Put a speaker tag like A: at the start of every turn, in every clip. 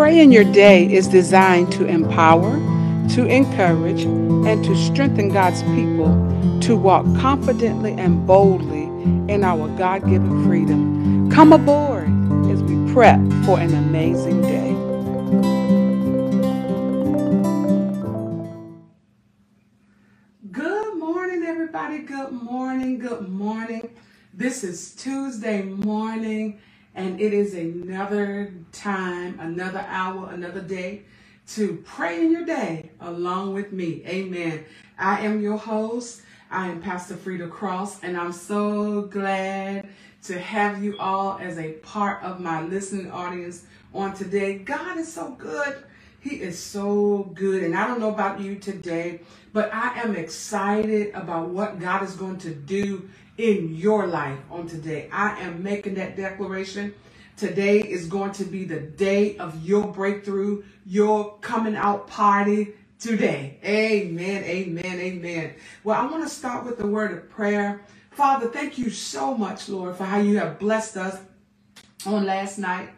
A: Pray in Your Day is designed to empower, to encourage, and to strengthen God's people to walk confidently and boldly in our God given freedom. Come aboard as we prep for an amazing day. Good morning, everybody. Good morning. Good morning. This is Tuesday morning, and it is another time, another hour, another day to pray in your day along with me. Amen. I am your host. I am Pastor Frida Cross, and I'm so glad to have you all as a part of my listening audience on today. God is so good. He is so good. And I don't know about you today, but I am excited about what God is going to do in your life on today. I am making that declaration. Today is going to be the day of your breakthrough, your coming out party today. Amen, amen, amen. Well, I want to start with the word of prayer. Father, thank you so much, Lord, for how you have blessed us on last night.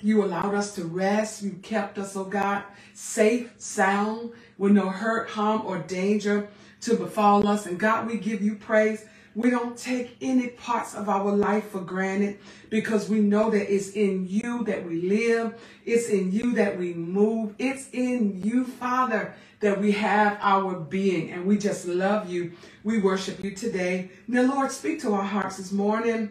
A: You allowed us to rest. You kept us, oh God, safe, sound, with no hurt, harm, or danger to befall us. And God, we give you praise. We don't take any parts of our life for granted because we know that it's in you that we live. It's in you that we move. It's in you, Father, that we have our being. And we just love you. We worship you today. Now, Lord, speak to our hearts this morning.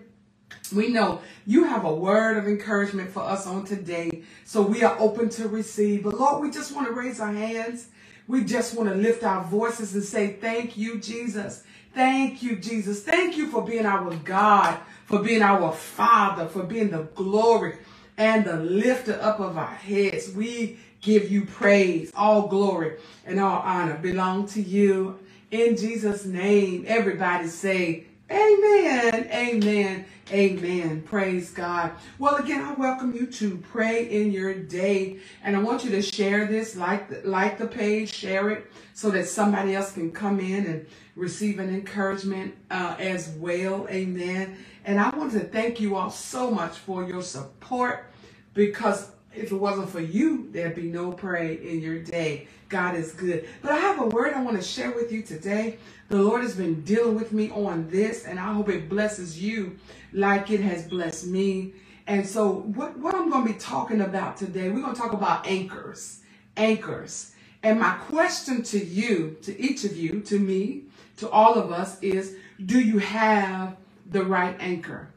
A: We know you have a word of encouragement for us on today. So we are open to receive. But Lord, we just want to raise our hands. We just want to lift our voices and say, Thank you, Jesus. Thank you, Jesus. Thank you for being our God, for being our Father, for being the glory and the lifter up of our heads. We give you praise. All glory and all honor belong to you. In Jesus' name, everybody say, Amen, amen, amen. Praise God. Well, again, I welcome you to pray in your day. And I want you to share this, like, like the page, share it so that somebody else can come in and receive an encouragement uh, as well. Amen. And I want to thank you all so much for your support because if it wasn't for you, there'd be no pray in your day. God is good. But I have a word I want to share with you today. The Lord has been dealing with me on this, and I hope it blesses you like it has blessed me. And so, what, what I'm going to be talking about today, we're going to talk about anchors. Anchors. And my question to you, to each of you, to me, to all of us is do you have the right anchor?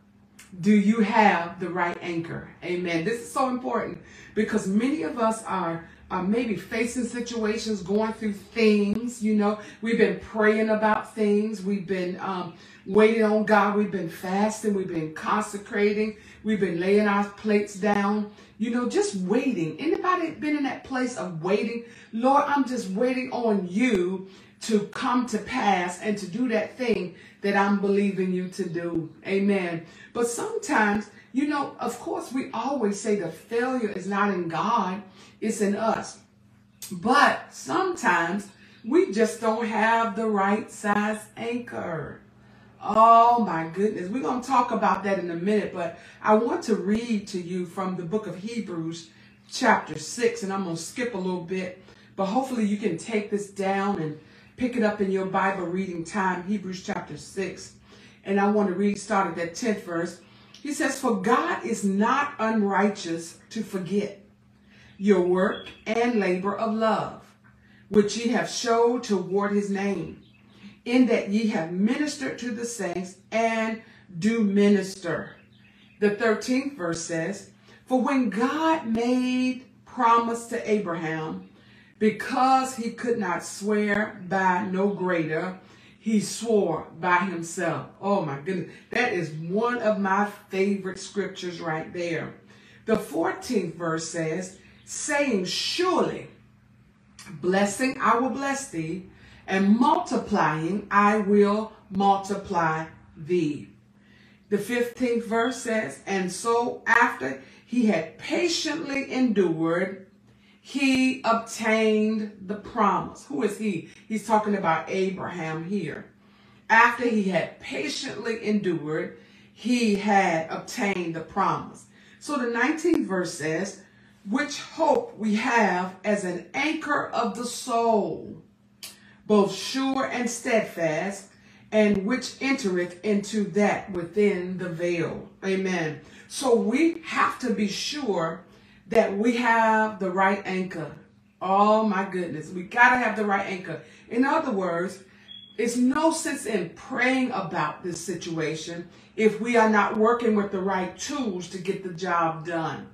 A: Do you have the right anchor? Amen. This is so important because many of us are uh, maybe facing situations, going through things. You know, we've been praying about things. We've been um, waiting on God. We've been fasting. We've been consecrating. We've been laying our plates down. You know, just waiting. Anybody been in that place of waiting? Lord, I'm just waiting on you to come to pass and to do that thing that I'm believing you to do. Amen. But sometimes, you know, of course, we always say the failure is not in God, it's in us. But sometimes we just don't have the right size anchor. Oh my goodness. We're going to talk about that in a minute, but I want to read to you from the book of Hebrews, chapter 6, and I'm going to skip a little bit, but hopefully you can take this down and pick it up in your Bible reading time, Hebrews chapter 6. And I want to read, start at that 10th verse. He says, For God is not unrighteous to forget your work and labor of love, which ye have showed toward his name, in that ye have ministered to the saints and do minister. The 13th verse says, For when God made promise to Abraham, because he could not swear by no greater, he swore by himself. Oh my goodness. That is one of my favorite scriptures right there. The 14th verse says, saying, Surely, blessing I will bless thee, and multiplying I will multiply thee. The 15th verse says, And so after he had patiently endured, he obtained the promise. Who is he? He's talking about Abraham here. After he had patiently endured, he had obtained the promise. So the 19th verse says, which hope we have as an anchor of the soul, both sure and steadfast, and which entereth into that within the veil. Amen. So we have to be sure that we have the right anchor. Oh my goodness. We got to have the right anchor. In other words, it's no sense in praying about this situation if we are not working with the right tools to get the job done.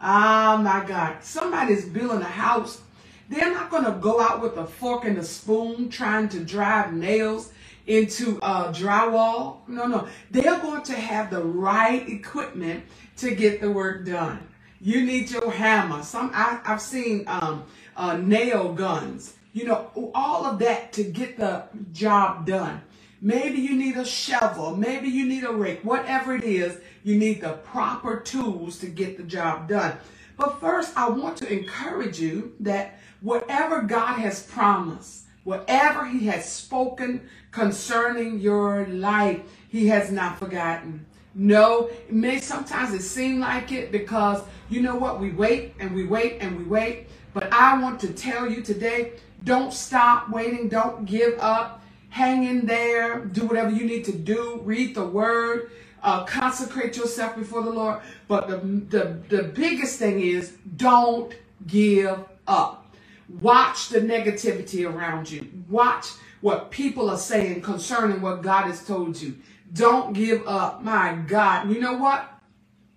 A: Ah, my God. Somebody's building a house. They're not going to go out with a fork and a spoon trying to drive nails into uh, drywall. No, no. They're going to have the right equipment to get the work done. You need your hammer. Some I, have seen um, uh, nail guns. You know, all of that to get the job done. Maybe you need a shovel. Maybe you need a rake. Whatever it is, you need the proper tools to get the job done. But first, I want to encourage you that whatever God has promised, whatever He has spoken concerning your life, He has not forgotten. No, it may sometimes it seem like it because you know what? We wait and we wait and we wait. But I want to tell you today, don't stop waiting. Don't give up. Hang in there. Do whatever you need to do. Read the word. Uh, consecrate yourself before the Lord. But the, the, the biggest thing is don't give up. Watch the negativity around you. Watch what people are saying concerning what God has told you. Don't give up. My God. You know what?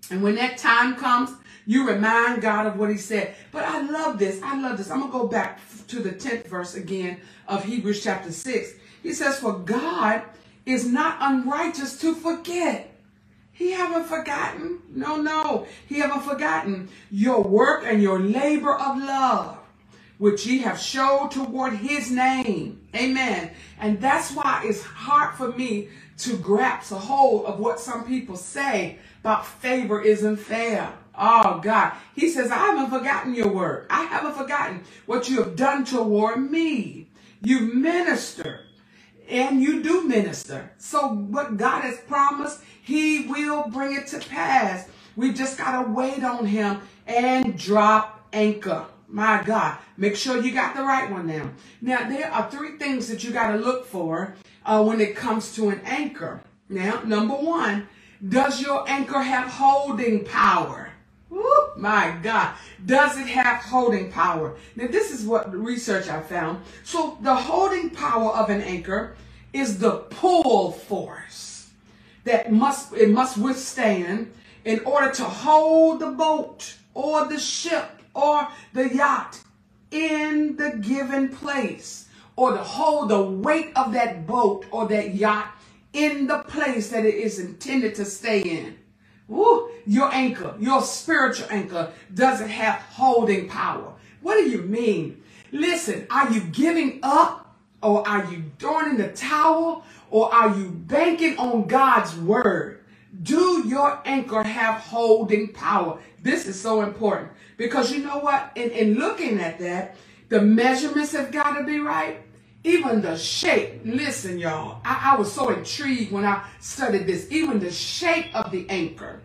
A: And when that time comes, you remind God of what he said. But I love this. I love this. I'm going to go back to the 10th verse again of Hebrews chapter 6. He says, For God is not unrighteous to forget. He haven't forgotten. No, no. He haven't forgotten your work and your labor of love, which ye have showed toward his name. Amen. And that's why it's hard for me to grasp a hold of what some people say about favor isn't fair. Oh God. He says, I haven't forgotten your work. I haven't forgotten what you have done toward me. You minister and you do minister. So what God has promised, he will bring it to pass. We just got to wait on him and drop anchor. My God, make sure you got the right one now. Now, there are three things that you got to look for uh, when it comes to an anchor. Now, number one, does your anchor have holding power? My God. Does it have holding power? Now, this is what research I found. So, the holding power of an anchor is the pull force that must it must withstand in order to hold the boat or the ship or the yacht in the given place or to hold the weight of that boat or that yacht in the place that it is intended to stay in. Woo, your anchor, your spiritual anchor doesn't have holding power. What do you mean? Listen, are you giving up or are you throwing in the towel or are you banking on God's word? Do your anchor have holding power? This is so important because you know what? In, in looking at that, the measurements have got to be right. Even the shape, listen, y'all, I, I was so intrigued when I studied this. Even the shape of the anchor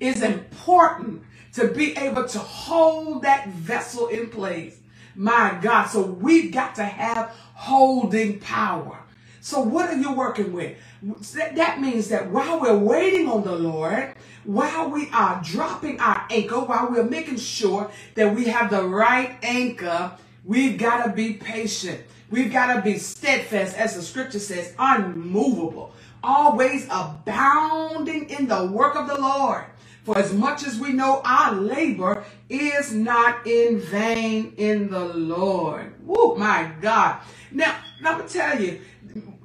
A: is important to be able to hold that vessel in place. My God, so we've got to have holding power. So what are you working with? That means that while we're waiting on the Lord, while we are dropping our anchor, while we're making sure that we have the right anchor, we've got to be patient. We've got to be steadfast, as the scripture says, unmovable, always abounding in the work of the Lord. For as much as we know our labor is not in vain in the Lord. Woo, my God. Now, let me tell you,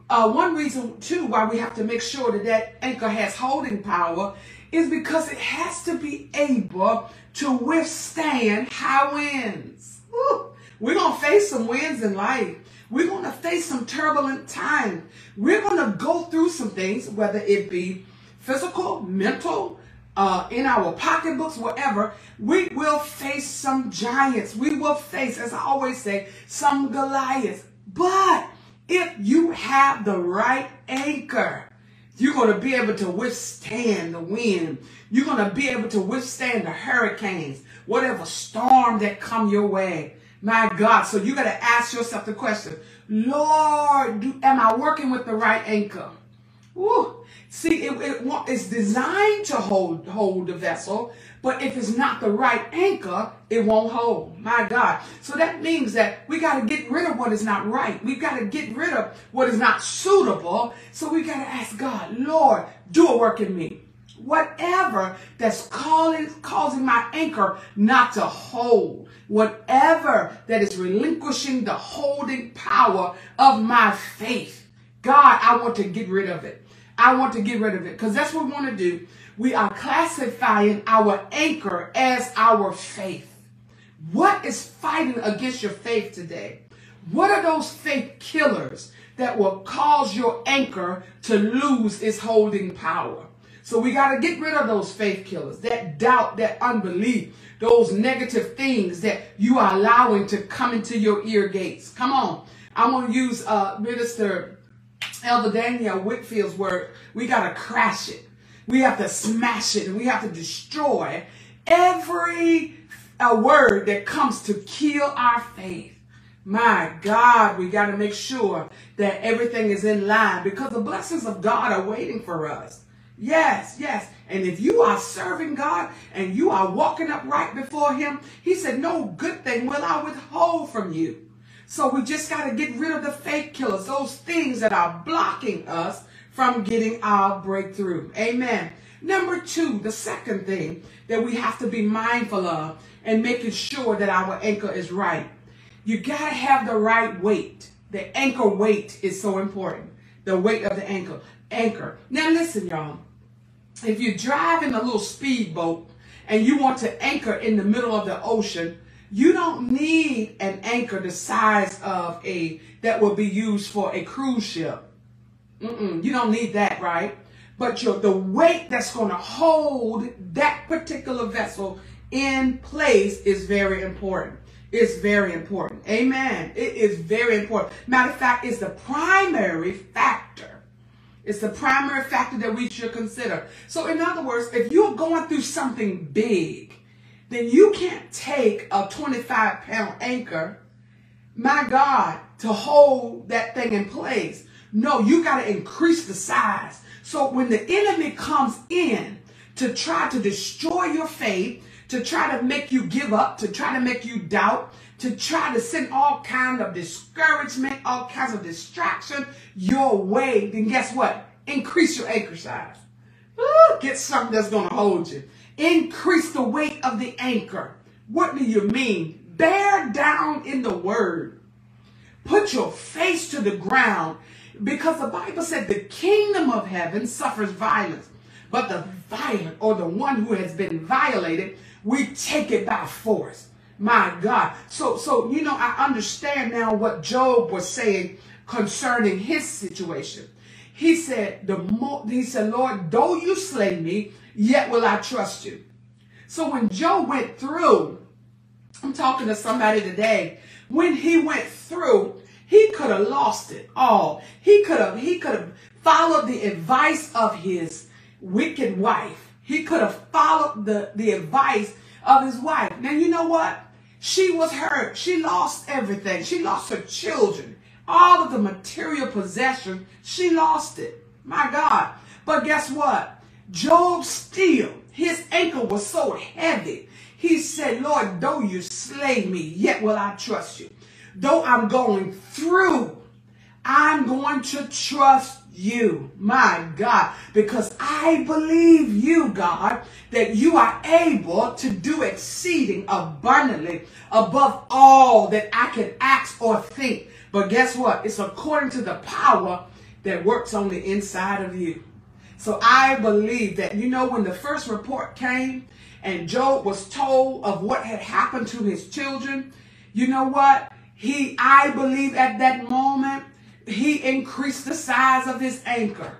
A: uh, one reason too why we have to make sure that that anchor has holding power is because it has to be able to withstand high winds. Woo. We're going to face some winds in life. We're going to face some turbulent times. We're going to go through some things, whether it be physical, mental, uh, in our pocketbooks, whatever. We will face some giants. We will face, as I always say, some Goliaths. But if you have the right anchor, You're going to be able to withstand the wind. You're going to be able to withstand the hurricanes, whatever storm that come your way. My God. So you got to ask yourself the question, Lord, do, am I working with the right anchor? Woo. See, it, it, it's designed to hold, hold the vessel, but if it's not the right anchor, it won't hold. My God. So that means that we got to get rid of what is not right. We've got to get rid of what is not suitable. So we got to ask God, Lord, do a work in me. Whatever that's calling, causing my anchor not to hold, whatever that is relinquishing the holding power of my faith, God, I want to get rid of it. I want to get rid of it because that's what we want to do. We are classifying our anchor as our faith. What is fighting against your faith today? What are those faith killers that will cause your anchor to lose its holding power? So we got to get rid of those faith killers, that doubt, that unbelief, those negative things that you are allowing to come into your ear gates. Come on. I'm to use uh, Minister Elder Daniel Whitfield's word. We got to crash it. We have to smash it and we have to destroy every a word that comes to kill our faith. My God, we got to make sure that everything is in line because the blessings of God are waiting for us. Yes, yes. And if you are serving God and you are walking upright before Him, He said, No good thing will I withhold from you. So we just got to get rid of the fake killers, those things that are blocking us from getting our breakthrough. Amen. Number two, the second thing that we have to be mindful of and making sure that our anchor is right. You got to have the right weight. The anchor weight is so important. The weight of the anchor. Anchor. Now listen, y'all. If you're driving a little speedboat and you want to anchor in the middle of the ocean, you don't need an anchor the size of a that will be used for a cruise ship. Mm-mm, you don't need that, right? But your the weight that's going to hold that particular vessel in place is very important. It's very important. Amen. It is very important. Matter of fact, it's the primary factor. It's the primary factor that we should consider. So, in other words, if you're going through something big, then you can't take a 25 pound anchor, my God, to hold that thing in place. No, you got to increase the size. So when the enemy comes in to try to destroy your faith, to try to make you give up, to try to make you doubt, to try to send all kinds of discouragement, all kinds of distraction your way, then guess what? Increase your anchor size. Ooh, get something that's going to hold you. Increase the weight of the anchor. What do you mean? Bear down in the word. Put your face to the ground because the Bible said the kingdom of heaven suffers violence. But the violent or the one who has been violated, we take it by force. My God. So, so, you know, I understand now what Job was saying concerning his situation. He said, the more, he said, Lord, though you slay me, yet will I trust you. So when Job went through, I'm talking to somebody today, when he went through, he could have lost it all. He could have, he could have followed the advice of his wicked wife. He could have followed the, the advice of his wife. Now, you know what? She was hurt. She lost everything. She lost her children all of the material possession, she lost it. My God. But guess what? Job still, his ankle was so heavy. He said, Lord, though you slay me, yet will I trust you. Though I'm going through, I'm going to trust you, my God, because I believe you, God, that you are able to do exceeding abundantly above all that I can ask or think but guess what? It's according to the power that works on the inside of you. So I believe that, you know, when the first report came and Job was told of what had happened to his children, you know what? He, I believe at that moment, he increased the size of his anchor.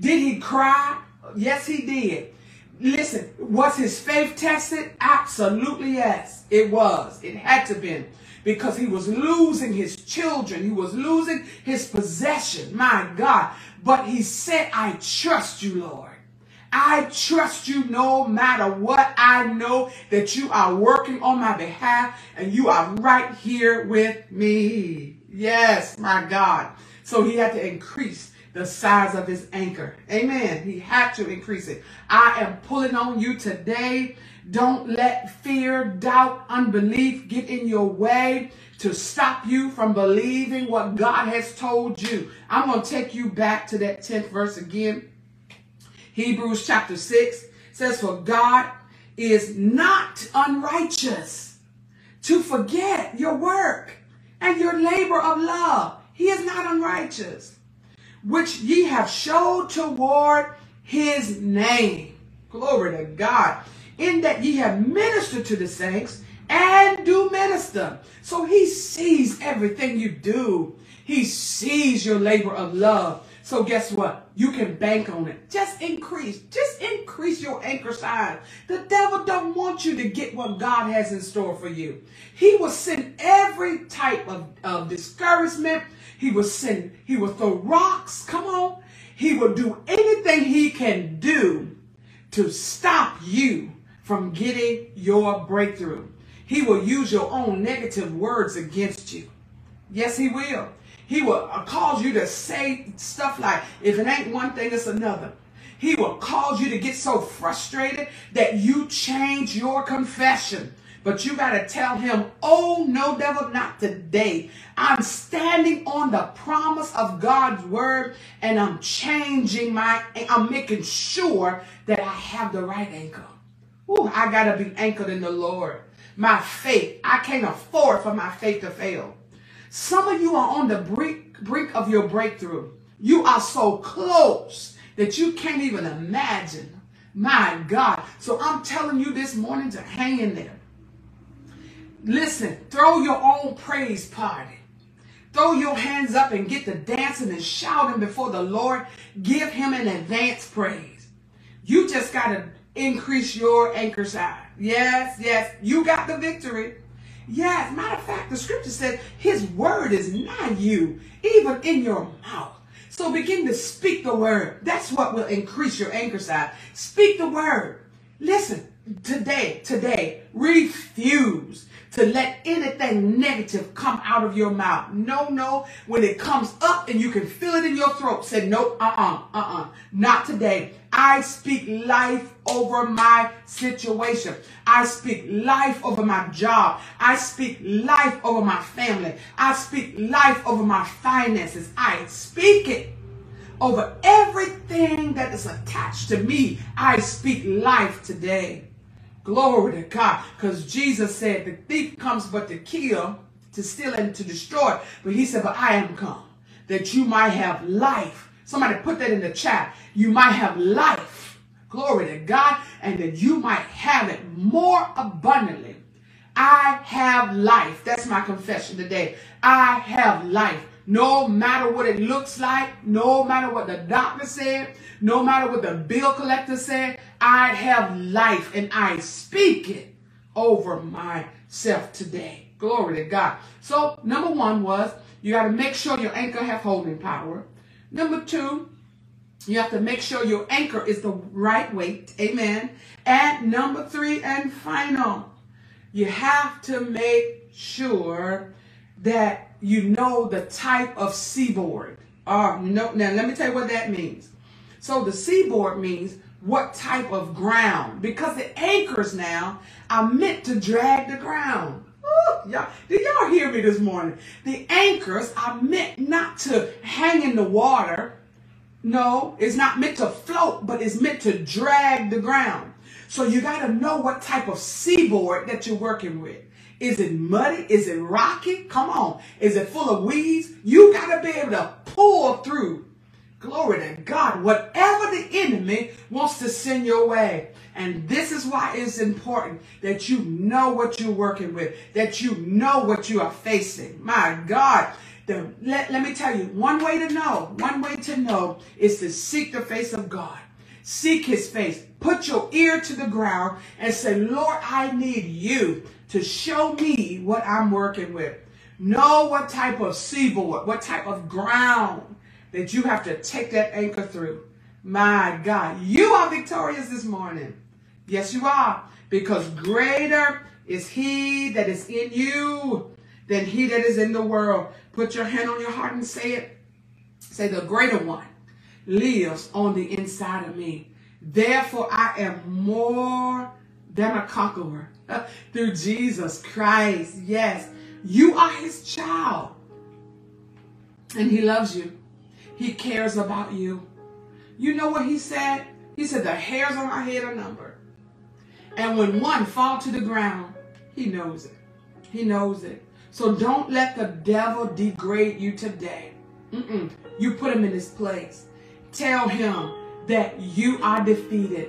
A: Did he cry? Yes, he did. listen, was his faith tested? Absolutely yes, it was. It had to be because he was losing his children. He was losing his possession. My God. But he said, I trust you, Lord. I trust you no matter what. I know that you are working on my behalf and you are right here with me. Yes, my God. So he had to increase the size of his anchor. Amen. He had to increase it. I am pulling on you today. Don't let fear, doubt, unbelief get in your way to stop you from believing what God has told you. I'm going to take you back to that 10th verse again. Hebrews chapter 6 says, For God is not unrighteous to forget your work and your labor of love. He is not unrighteous which ye have showed toward his name. Glory to God. In that ye have ministered to the saints and do minister. So he sees everything you do. He sees your labor of love. So guess what? You can bank on it. Just increase. Just increase your anchor size. The devil don't want you to get what God has in store for you. He will send every type of, of discouragement, he will send, he will throw rocks. Come on. He will do anything he can do to stop you from getting your breakthrough. He will use your own negative words against you. Yes, he will. He will cause you to say stuff like, if it ain't one thing, it's another. He will cause you to get so frustrated that you change your confession. But you got to tell him, oh, no, devil, not today. I'm standing on the promise of God's word and I'm changing my, I'm making sure that I have the right anchor. Ooh, I got to be anchored in the Lord. My faith, I can't afford for my faith to fail. Some of you are on the brink, brink of your breakthrough. You are so close that you can't even imagine. My God. So I'm telling you this morning to hang in there. Listen, throw your own praise party. Throw your hands up and get the dancing and shouting before the Lord. Give him an advance praise. You just got to increase your anchor size. Yes, yes. You got the victory. Yes, matter of fact, the scripture says his word is not you, even in your mouth. So begin to speak the word. That's what will increase your anchor size. Speak the word. Listen, today, today, refuse to let anything negative come out of your mouth. No, no. When it comes up and you can feel it in your throat, say, nope, uh-uh, uh-uh. Not today. I speak life over my situation. I speak life over my job. I speak life over my family. I speak life over my finances. I speak it over everything that is attached to me. I speak life today. Glory to God. Because Jesus said the thief comes but to kill, to steal, and to destroy. But he said, but I am come that you might have life. Somebody put that in the chat. You might have life. Glory to God. And that you might have it more abundantly. I have life. That's my confession today. I have life. No matter what it looks like, no matter what the doctor said, no matter what the bill collector said, I have life and I speak it over myself today. Glory to God. So number one was you got to make sure your anchor have holding power. Number two, you have to make sure your anchor is the right weight. Amen. And number three and final, you have to make sure that you know the type of seaboard. Uh, no, now, let me tell you what that means. So the seaboard means what type of ground. Because the anchors now are meant to drag the ground. Ooh, y'all, did y'all hear me this morning? The anchors are meant not to hang in the water. No, it's not meant to float, but it's meant to drag the ground. So you got to know what type of seaboard that you're working with. Is it muddy? Is it rocky? Come on. Is it full of weeds? You got to be able to pull through. Glory to God. Whatever the enemy wants to send your way. And this is why it's important that you know what you're working with, that you know what you are facing. My God. The, let, let me tell you, one way to know, one way to know is to seek the face of God. Seek his face. Put your ear to the ground and say, Lord, I need you to show me what I'm working with. Know what type of seaboard, what type of ground that you have to take that anchor through. My God, you are victorious this morning. Yes, you are. Because greater is he that is in you than he that is in the world. Put your hand on your heart and say it. Say, the greater one lives on the inside of me. Therefore, I am more than a conqueror through Jesus Christ. Yes, you are his child. And he loves you. He cares about you. You know what he said? He said, the hairs on my head are numbered. And when one fall to the ground, he knows it. He knows it. So don't let the devil degrade you today. Mm-mm. You put him in his place. Tell him that you are defeated.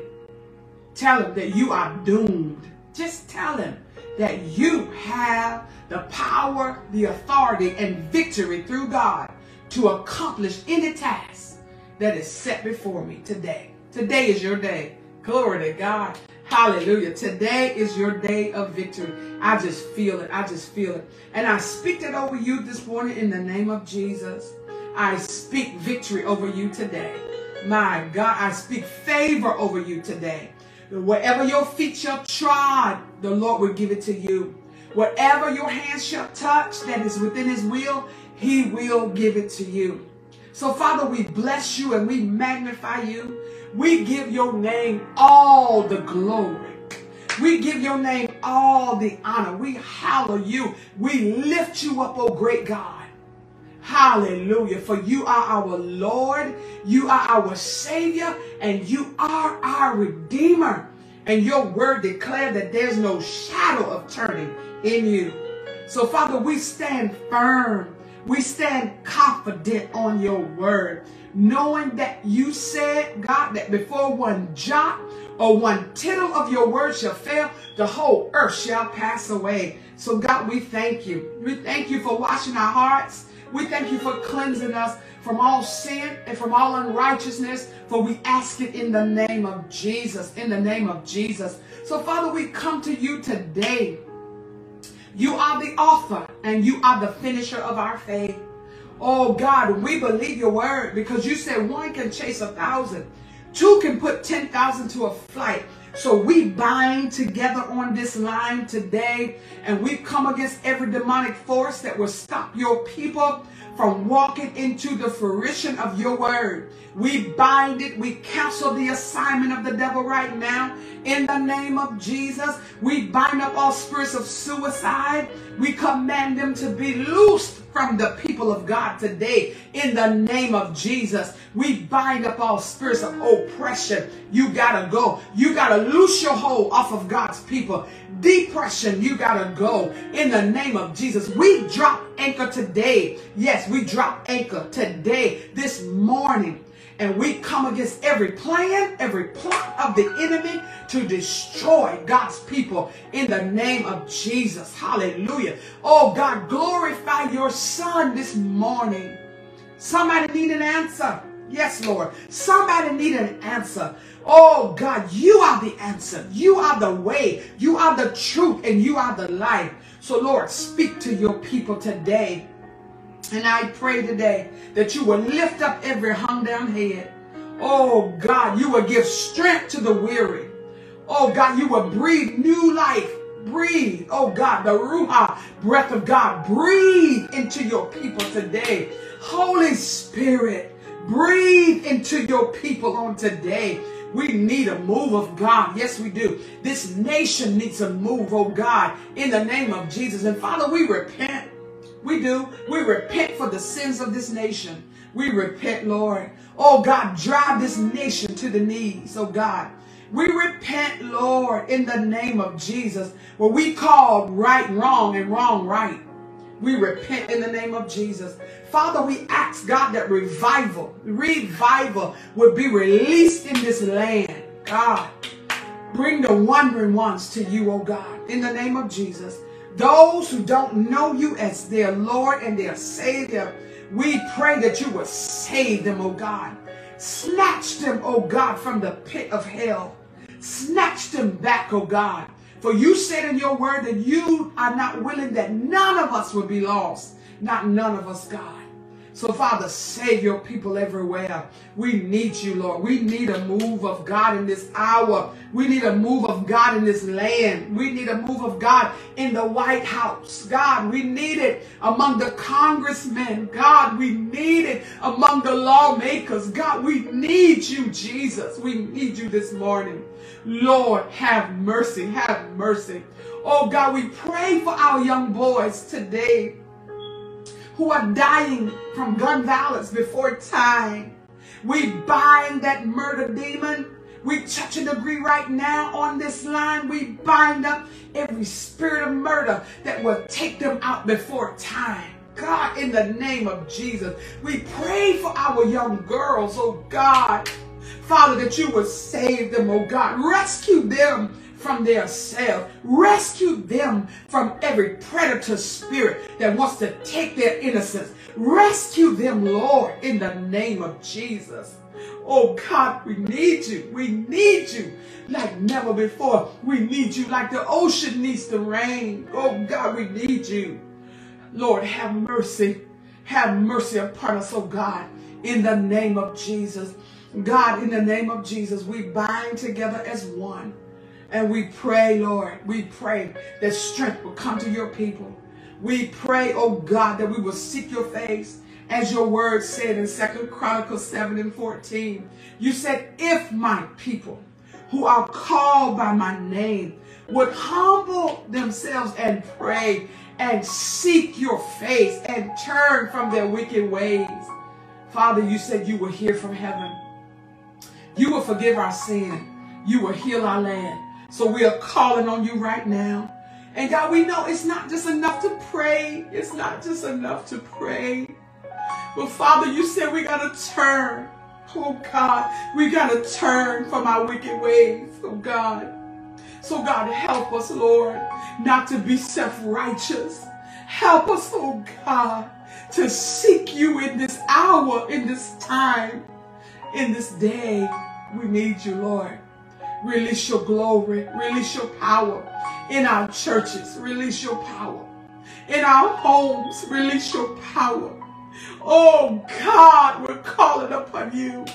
A: Tell him that you are doomed. Just tell him that you have the power, the authority, and victory through God to accomplish any task that is set before me today. Today is your day. Glory to God. Hallelujah. Today is your day of victory. I just feel it. I just feel it. And I speak it over you this morning in the name of Jesus. I speak victory over you today. My God, I speak favor over you today. Wherever your feet shall trod, the Lord will give it to you. Whatever your hands shall touch that is within his will, he will give it to you. So Father, we bless you and we magnify you. We give your name all the glory. We give your name all the honor. We hallow you. We lift you up, oh great God. Hallelujah. For you are our Lord, you are our Savior, and you are our Redeemer. And your word declared that there's no shadow of turning in you. So, Father, we stand firm. We stand confident on your word, knowing that you said, God, that before one jot or one tittle of your word shall fail, the whole earth shall pass away. So, God, we thank you. We thank you for washing our hearts. We thank you for cleansing us from all sin and from all unrighteousness, for we ask it in the name of Jesus, in the name of Jesus. So, Father, we come to you today. You are the author and you are the finisher of our faith. Oh God, we believe your word because you said one can chase a thousand, two can put 10,000 to a flight. So we bind together on this line today and we come against every demonic force that will stop your people from walking into the fruition of your word. We bind it. We cancel the assignment of the devil right now. In the name of Jesus, we bind up all spirits of suicide. We command them to be loosed from the people of God today. In the name of Jesus, we bind up all spirits of oppression. You gotta go. You gotta loose your hold off of God's people. Depression, you gotta go. In the name of Jesus, we drop anchor today. Yes, we drop anchor today, this morning. And we come against every plan, every plot of the enemy to destroy God's people in the name of Jesus. Hallelujah. Oh God, glorify your son this morning. Somebody need an answer. Yes, Lord. Somebody need an answer. Oh God, you are the answer. You are the way. You are the truth and you are the life. So Lord, speak to your people today. And I pray today that you will lift up every hung down head. Oh God, you will give strength to the weary. Oh God, you will breathe new life. Breathe, oh God, the Ruach breath of God. Breathe into your people today. Holy Spirit, breathe into your people on today. We need a move of God. Yes, we do. This nation needs a move, oh God, in the name of Jesus. And Father, we repent. We do. We repent for the sins of this nation. We repent, Lord. Oh God, drive this nation to the knees, oh God. We repent, Lord, in the name of Jesus, where we call right wrong and wrong right. We repent in the name of Jesus. Father, we ask God that revival, revival would be released in this land. God, bring the wandering ones to you, oh God, in the name of Jesus. Those who don't know you as their Lord and their Savior, we pray that you will save them, oh God. Snatch them, oh God, from the pit of hell. Snatch them back, oh God. For you said in your word that you are not willing that none of us would be lost. Not none of us, God. So, Father, save your people everywhere. We need you, Lord. We need a move of God in this hour. We need a move of God in this land. We need a move of God in the White House. God, we need it among the congressmen. God, we need it among the lawmakers. God, we need you, Jesus. We need you this morning. Lord, have mercy. Have mercy. Oh, God, we pray for our young boys today who are dying from gun violence before time. We bind that murder demon. We touch and agree right now on this line. We bind up every spirit of murder that will take them out before time. God, in the name of Jesus, we pray for our young girls, oh God. Father, that you would save them, oh God. Rescue them from their cells. Rescue them from every predator spirit that wants to take their innocence. Rescue them, Lord, in the name of Jesus. Oh God, we need you. We need you like never before. We need you like the ocean needs the rain. Oh God, we need you. Lord, have mercy. Have mercy upon us, oh God, in the name of Jesus. God, in the name of Jesus, we bind together as one. And we pray, Lord, we pray that strength will come to your people. We pray, oh God, that we will seek your face as your word said in Second Chronicles 7 and 14. You said, if my people who are called by my name would humble themselves and pray and seek your face and turn from their wicked ways. Father, you said you will hear from heaven. You will forgive our sin. You will heal our land. So we are calling on you right now. And God, we know it's not just enough to pray. It's not just enough to pray. But Father, you said we got to turn. Oh God, we got to turn from our wicked ways. Oh God. So God, help us, Lord, not to be self-righteous. Help us, oh God, to seek you in this hour, in this time, in this day. We need you, Lord. Release your glory. Release your power in our churches. Release your power in our homes. Release your power. Oh God, we're calling upon you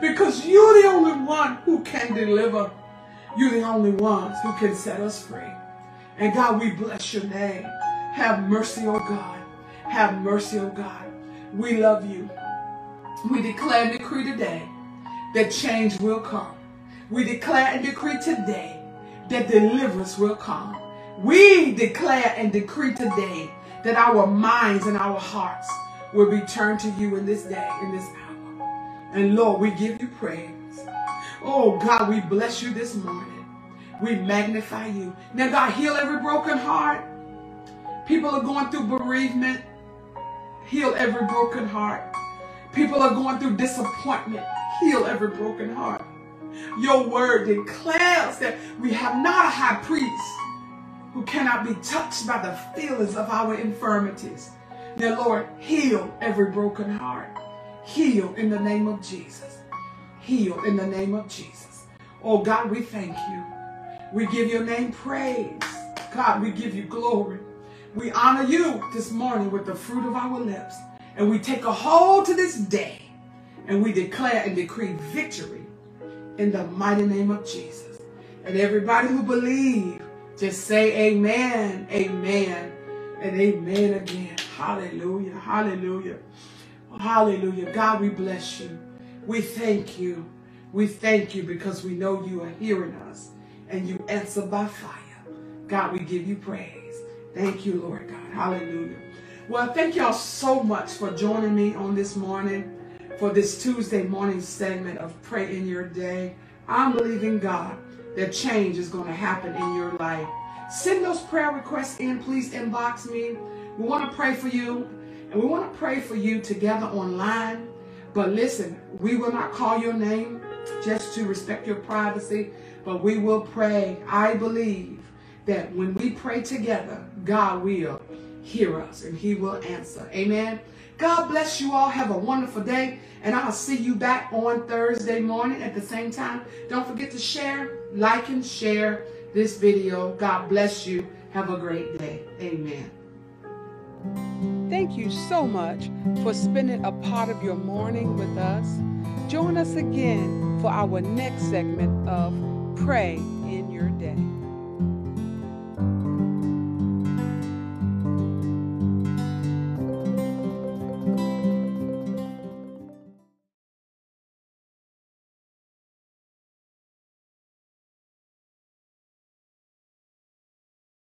A: because you're the only one who can deliver. You're the only ones who can set us free. And God, we bless your name. Have mercy, oh God. Have mercy, oh God. We love you. We declare and decree today that change will come. We declare and decree today that deliverance will come. We declare and decree today that our minds and our hearts will be turned to you in this day, in this hour. And Lord, we give you praise. Oh God, we bless you this morning. We magnify you. Now God, heal every broken heart. People are going through bereavement. Heal every broken heart. People are going through disappointment. Heal every broken heart. Your word declares that we have not a high priest who cannot be touched by the feelings of our infirmities. Now, Lord, heal every broken heart. Heal in the name of Jesus. Heal in the name of Jesus. Oh, God, we thank you. We give your name praise. God, we give you glory. We honor you this morning with the fruit of our lips. And we take a hold to this day and we declare and decree victory in the mighty name of Jesus. And everybody who believe, just say amen, amen, and amen again. Hallelujah, hallelujah, hallelujah. God, we bless you. We thank you. We thank you because we know you are hearing us and you answer by fire. God, we give you praise. Thank you, Lord God. Hallelujah. Well, thank y'all so much for joining me on this morning for this Tuesday morning segment of Pray in Your Day. I'm believing God that change is going to happen in your life. Send those prayer requests in. Please inbox me. We want to pray for you, and we want to pray for you together online. But listen, we will not call your name just to respect your privacy, but we will pray. I believe that when we pray together, God will hear us and he will answer. Amen. God bless you all. Have a wonderful day. And I'll see you back on Thursday morning at the same time. Don't forget to share, like, and share this video. God bless you. Have a great day. Amen. Thank you so much for spending a part of your morning with us. Join us again for our next segment of Pray in Your Day.